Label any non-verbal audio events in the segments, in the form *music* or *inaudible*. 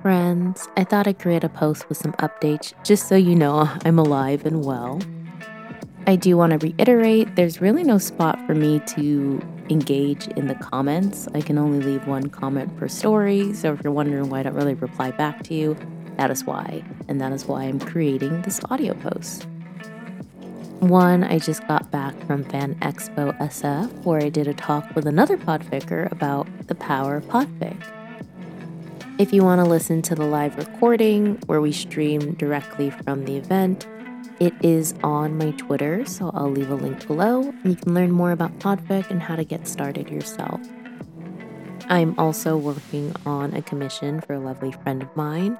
friends. I thought I'd create a post with some updates just so you know *laughs* I'm alive and well. I do want to reiterate there's really no spot for me to engage in the comments. I can only leave one comment per story, so if you're wondering why I don't really reply back to you, that is why. And that is why I'm creating this audio post. One, I just got back from Fan Expo SF, where I did a talk with another podficker about the power of podfic. If you want to listen to the live recording where we stream directly from the event, it is on my Twitter, so I'll leave a link below. You can learn more about podfic and how to get started yourself. I'm also working on a commission for a lovely friend of mine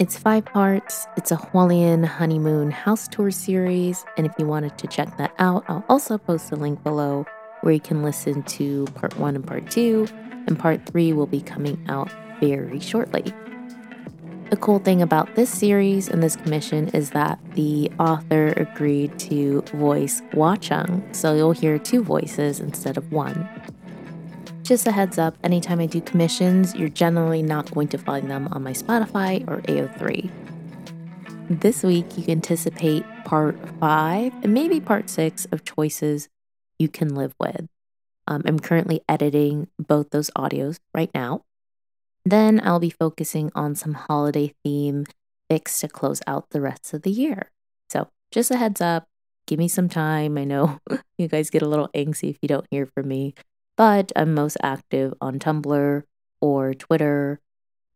it's five parts. It's a Hualian honeymoon house tour series. And if you wanted to check that out, I'll also post a link below where you can listen to part one and part two. And part three will be coming out very shortly. The cool thing about this series and this commission is that the author agreed to voice Hua Cheng, so you'll hear two voices instead of one. Just a heads up, anytime I do commissions, you're generally not going to find them on my Spotify or AO3. This week, you can anticipate part five and maybe part six of choices you can live with. Um, I'm currently editing both those audios right now. Then I'll be focusing on some holiday theme fics to close out the rest of the year. So, just a heads up, give me some time. I know *laughs* you guys get a little angsty if you don't hear from me but I'm most active on Tumblr or Twitter,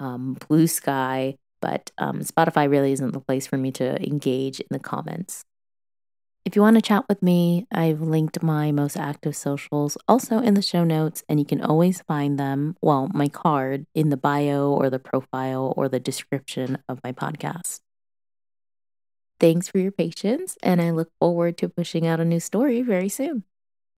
um, Blue Sky. But um, Spotify really isn't the place for me to engage in the comments. If you want to chat with me, I've linked my most active socials also in the show notes, and you can always find them, well, my carrd in the bio or the profile or the description of my podcast. Thanks for your patience, and I look forward to pushing out a new story very soon.